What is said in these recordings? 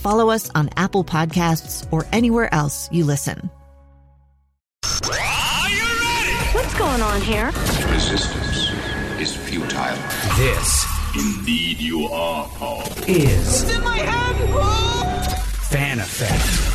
follow us on Apple Podcasts, or anywhere else you listen. Are you ready? What's going on here? Resistance is futile. This Indeed, you are, Paul. is in my hand, Fan Effect.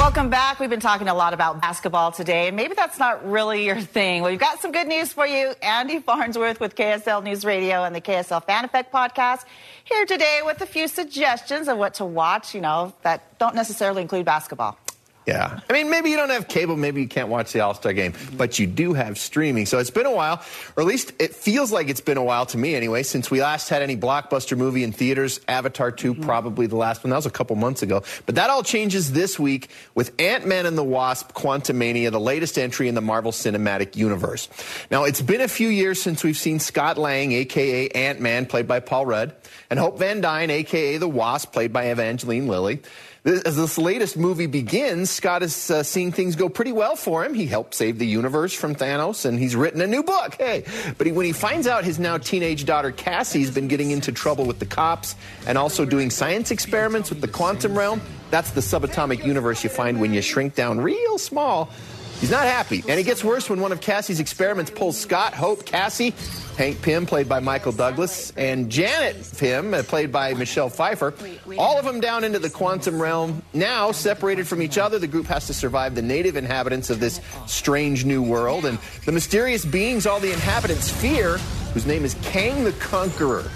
Welcome back. We've been talking a lot about basketball today, and maybe that's not really your thing. We've got some good news for you. Andy Farnsworth with KSL News Radio and the KSL Fan Effect podcast here today with a few suggestions of what to watch, you know, that don't necessarily include basketball. Yeah. I mean, maybe you don't have cable, maybe you can't watch the All Star game, but you do have streaming. So it's been a while, or at least it feels like it's been a while to me anyway, since we last had any blockbuster movie in theaters. Avatar 2, mm-hmm. probably the last one. That was a couple months ago. But that all changes this week with Ant Man and the Wasp Quantumania, the latest entry in the Marvel Cinematic Universe. Now, it's been a few years since we've seen Scott Lang, aka Ant Man, played by Paul Rudd, and Hope Van Dyne, aka the Wasp, played by Evangeline Lilly. This- As this latest movie begins, Scott is uh, seeing things go pretty well for him. He helped save the universe from Thanos, and he's written a new book. Hey, but he, when he finds out his now teenage daughter Cassie's been getting into trouble with the cops and also doing science experiments with the quantum realm, that's the subatomic universe you find when you shrink down real small. He's not happy, and it gets worse when one of Cassie's experiments pulls Scott, Hope, Cassie, Hank Pym, played by Michael Douglas, and Janet Pym, uh, played by Michelle Pfeiffer, all of them down into the quantum realm. Now, separated from each other, the group has to survive the native inhabitants of this strange new world, and the mysterious beings all the inhabitants fear, whose name is Kang the Conqueror.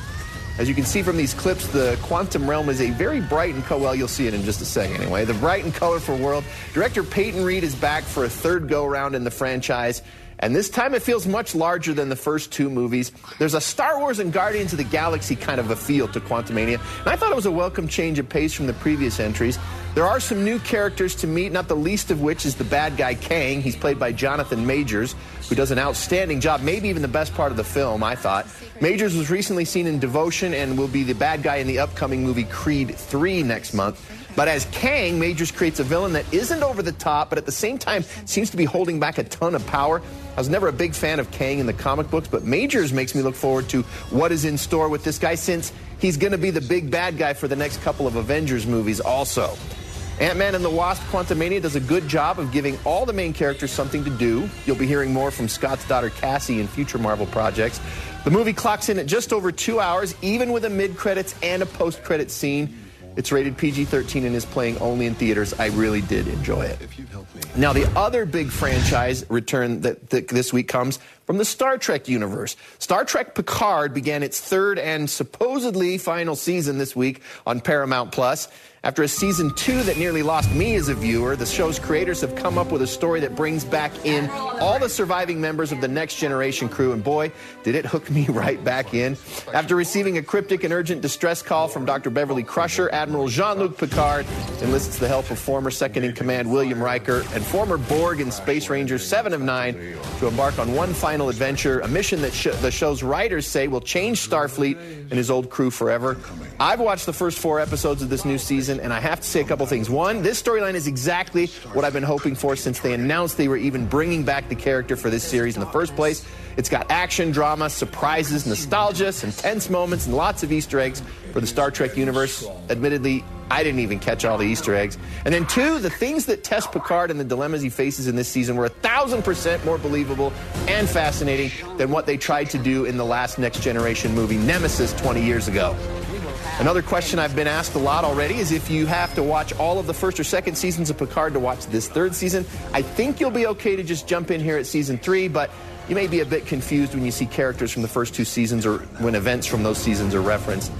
As you can see from these clips, the quantum realm is a very bright and co- well, you'll see it in just a second anyway. The bright and colorful world. Director Peyton Reed is back for a third go around in the franchise. And this time it feels much larger than the first two movies. There's a Star Wars and Guardians of the Galaxy kind of a feel to Quantumania. And I thought it was a welcome change of pace from the previous entries. There are some new characters to meet, not the least of which is the bad guy Kang. He's played by Jonathan Majors, who does an outstanding job, maybe even the best part of the film, I thought. Majors was recently seen in Devotion and will be the bad guy in the upcoming movie Creed 3 next month. But as Kang, Majors creates a villain that isn't over the top, but at the same time seems to be holding back a ton of power. I was never a big fan of Kang in the comic books, but Majors makes me look forward to what is in store with this guy since he's going to be the big bad guy for the next couple of Avengers movies also. Ant-Man and the Wasp Quantumania does a good job of giving all the main characters something to do. You'll be hearing more from Scott's daughter Cassie in future Marvel projects. The movie clocks in at just over two hours, even with a mid-credits and a post-credit scene. It's rated PG-13 and is playing only in theaters. I really did enjoy it. Now, the other big franchise return that, that this week comes from the Star Trek universe. Star Trek Picard began its third and supposedly final season this week on Paramount Plus. After a season two that nearly lost me as a viewer, the show's creators have come up with a story that brings back in all the surviving members of the Next Generation crew, and boy, did it hook me right back in. After receiving a cryptic and urgent distress call from Dr. Beverly Crusher, Admiral Jean Luc Picard enlists the help of former second in command William Riker and former Borg and Space Ranger Seven of Nine to embark on one final adventure, a mission that sh- the show's writers say will change Starfleet and his old crew forever. I've watched the first four episodes of this new season, and I have to say a couple things. One, this storyline is exactly what I've been hoping for since they announced they were even bringing back the character for this series in the first place. It's got action, drama, surprises, nostalgia, some moments, and lots of Easter eggs for the Star Trek universe. Admittedly, I didn't even catch all the Easter eggs. And then, two, the things that test Picard and the dilemmas he faces in this season were a thousand percent more believable and fascinating than what they tried to do in the last Next Generation movie, Nemesis, 20 years ago. Another question I've been asked a lot already is if you have to watch all of the first or second seasons of Picard to watch this third season. I think you'll be okay to just jump in here at season three, but you may be a bit confused when you see characters from the first two seasons or when events from those seasons are referenced.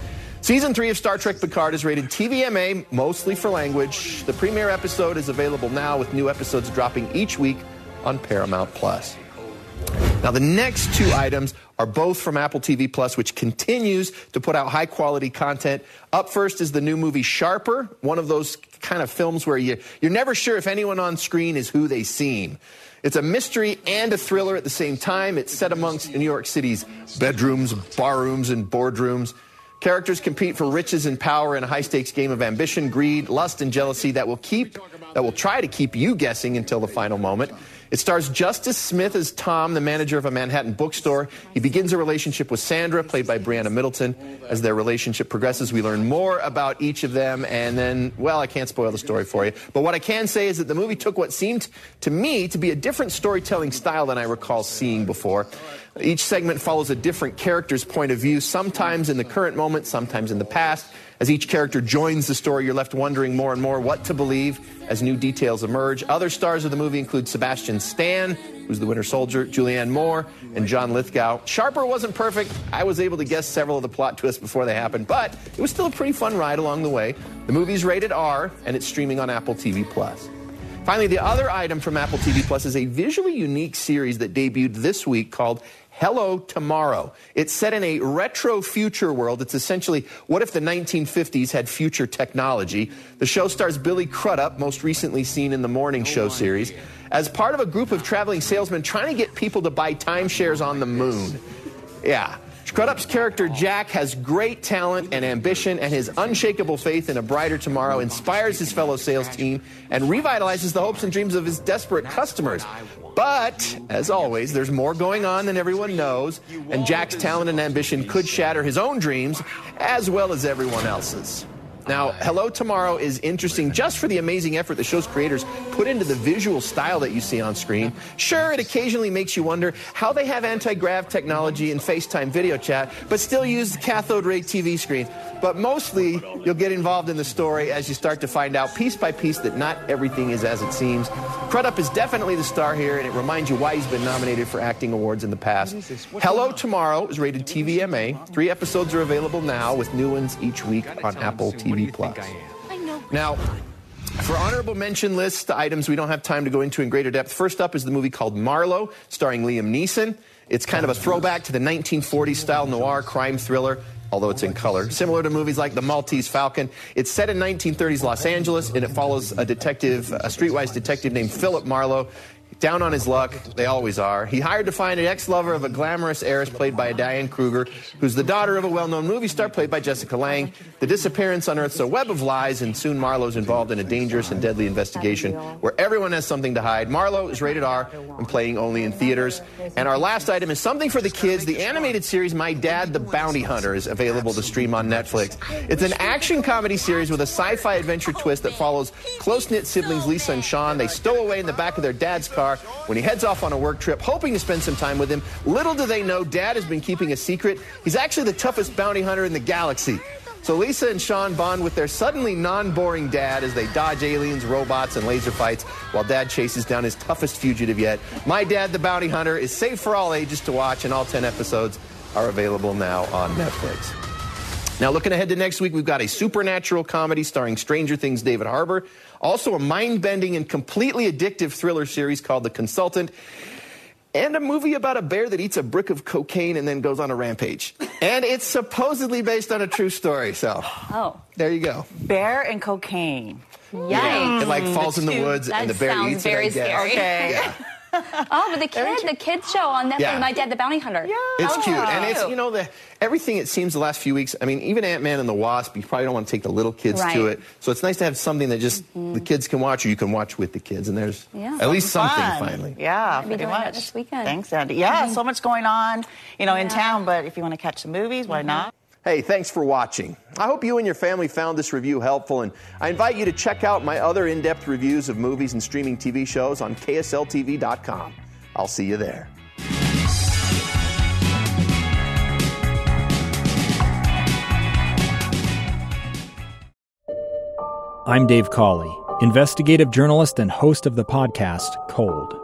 Season three of Star Trek Picard is rated TVMA, mostly for language. The premiere episode is available now with new episodes dropping each week on Paramount Plus. Now, the next two items are both from Apple TV Plus, which continues to put out high quality content. Up first is the new movie Sharper, one of those kind of films where you, you're never sure if anyone on screen is who they seem. It's a mystery and a thriller at the same time. It's set amongst New York City's bedrooms, barrooms, and boardrooms. Characters compete for riches and power in a high stakes game of ambition, greed, lust, and jealousy that will keep that will try to keep you guessing until the final moment. It stars Justice Smith as Tom, the manager of a Manhattan bookstore. He begins a relationship with Sandra, played by Brianna Middleton. As their relationship progresses, we learn more about each of them, and then, well, I can't spoil the story for you. But what I can say is that the movie took what seemed to me to be a different storytelling style than I recall seeing before. Each segment follows a different character's point of view, sometimes in the current moment, sometimes in the past. As each character joins the story, you're left wondering more and more what to believe as new details emerge. Other stars of the movie include Sebastian Stan, who's the Winter Soldier, Julianne Moore, and John Lithgow. Sharper wasn't perfect. I was able to guess several of the plot twists before they happened, but it was still a pretty fun ride along the way. The movie's rated R, and it's streaming on Apple TV Plus. Finally, the other item from Apple TV Plus is a visually unique series that debuted this week called Hello Tomorrow. It's set in a retro future world. It's essentially what if the 1950s had future technology? The show stars Billy Crudup, most recently seen in the Morning Show series, as part of a group of traveling salesmen trying to get people to buy timeshares on the moon. Yeah. Crudup's character Jack has great talent and ambition, and his unshakable faith in a brighter tomorrow inspires his fellow sales team and revitalizes the hopes and dreams of his desperate customers. But, as always, there's more going on than everyone knows, and Jack's talent and ambition could shatter his own dreams as well as everyone else's. Now, Hello Tomorrow is interesting just for the amazing effort the show's creators put into the visual style that you see on screen. Sure, it occasionally makes you wonder how they have anti grav technology and FaceTime video chat, but still use cathode ray TV screens. But mostly, you'll get involved in the story as you start to find out piece by piece that not everything is as it seems. Crudup is definitely the star here, and it reminds you why he's been nominated for acting awards in the past. Hello Tomorrow is rated TVMA. Three episodes are available now, with new ones each week on Apple TV Plus. Now, for honorable mention list items we don't have time to go into in greater depth, first up is the movie called Marlowe, starring Liam Neeson. It's kind of a throwback to the 1940s style noir crime thriller although it's in color. Similar to movies like The Maltese Falcon, it's set in 1930s Los Angeles, and it follows a detective, a streetwise detective named Philip Marlowe. Down on his luck, they always are. He hired to find an ex-lover of a glamorous heiress played by Diane Kruger, who's the daughter of a well-known movie star played by Jessica Lange. The disappearance unearths a web of lies, and soon Marlowe's involved in a dangerous and deadly investigation where everyone has something to hide. Marlowe is rated R and playing only in theaters. And our last item is something for the kids. The animated series My Dad the Bounty Hunter is available to stream on Netflix. It's an action comedy series with a sci-fi adventure twist that follows close-knit siblings Lisa and Sean. They stow away in the back of their dad's car when he heads off on a work trip, hoping to spend some time with him. Little do they know, Dad has been keeping a secret. He's actually the toughest bounty hunter in the galaxy. So Lisa and Sean bond with their suddenly non-boring dad as they dodge aliens, robots, and laser fights while dad chases down his toughest fugitive yet. My Dad the Bounty Hunter is safe for all ages to watch, and all 10 episodes are available now on Netflix. Now, looking ahead to next week, we've got a supernatural comedy starring Stranger Things David Harbour, also a mind bending and completely addictive thriller series called The Consultant, and a movie about a bear that eats a brick of cocaine and then goes on a rampage. And it's supposedly based on a true story, so Oh. there you go. Bear and cocaine. Yikes. It like falls in the woods and the bear eats very it. Guess. scary. Okay. Yeah. Oh, but the kid, the kids show on Netflix, Yeah. My Dad the Bounty Hunter. Yeah. It's cute, and it's you know the everything it seems the last few weeks. I mean, even Ant Man and the Wasp, you probably don't want to take the little kids to Right. it. So it's nice to have something that just the kids can watch, or you can watch with the kids, and there's Yeah. at least something Fun. finally. Yeah, be pretty doing that much. this weekend. Thanks, Andy. Yeah, Mhm. so much going on, you know, in town. But if you want to catch some movies, why not? Hey, thanks for watching. I hope you and your family found this review helpful, and I invite you to check out my other in depth reviews of movies and streaming TV shows on KSLTV.com. I'll see you there. I'm Dave Cawley, investigative journalist and host of the podcast Cold.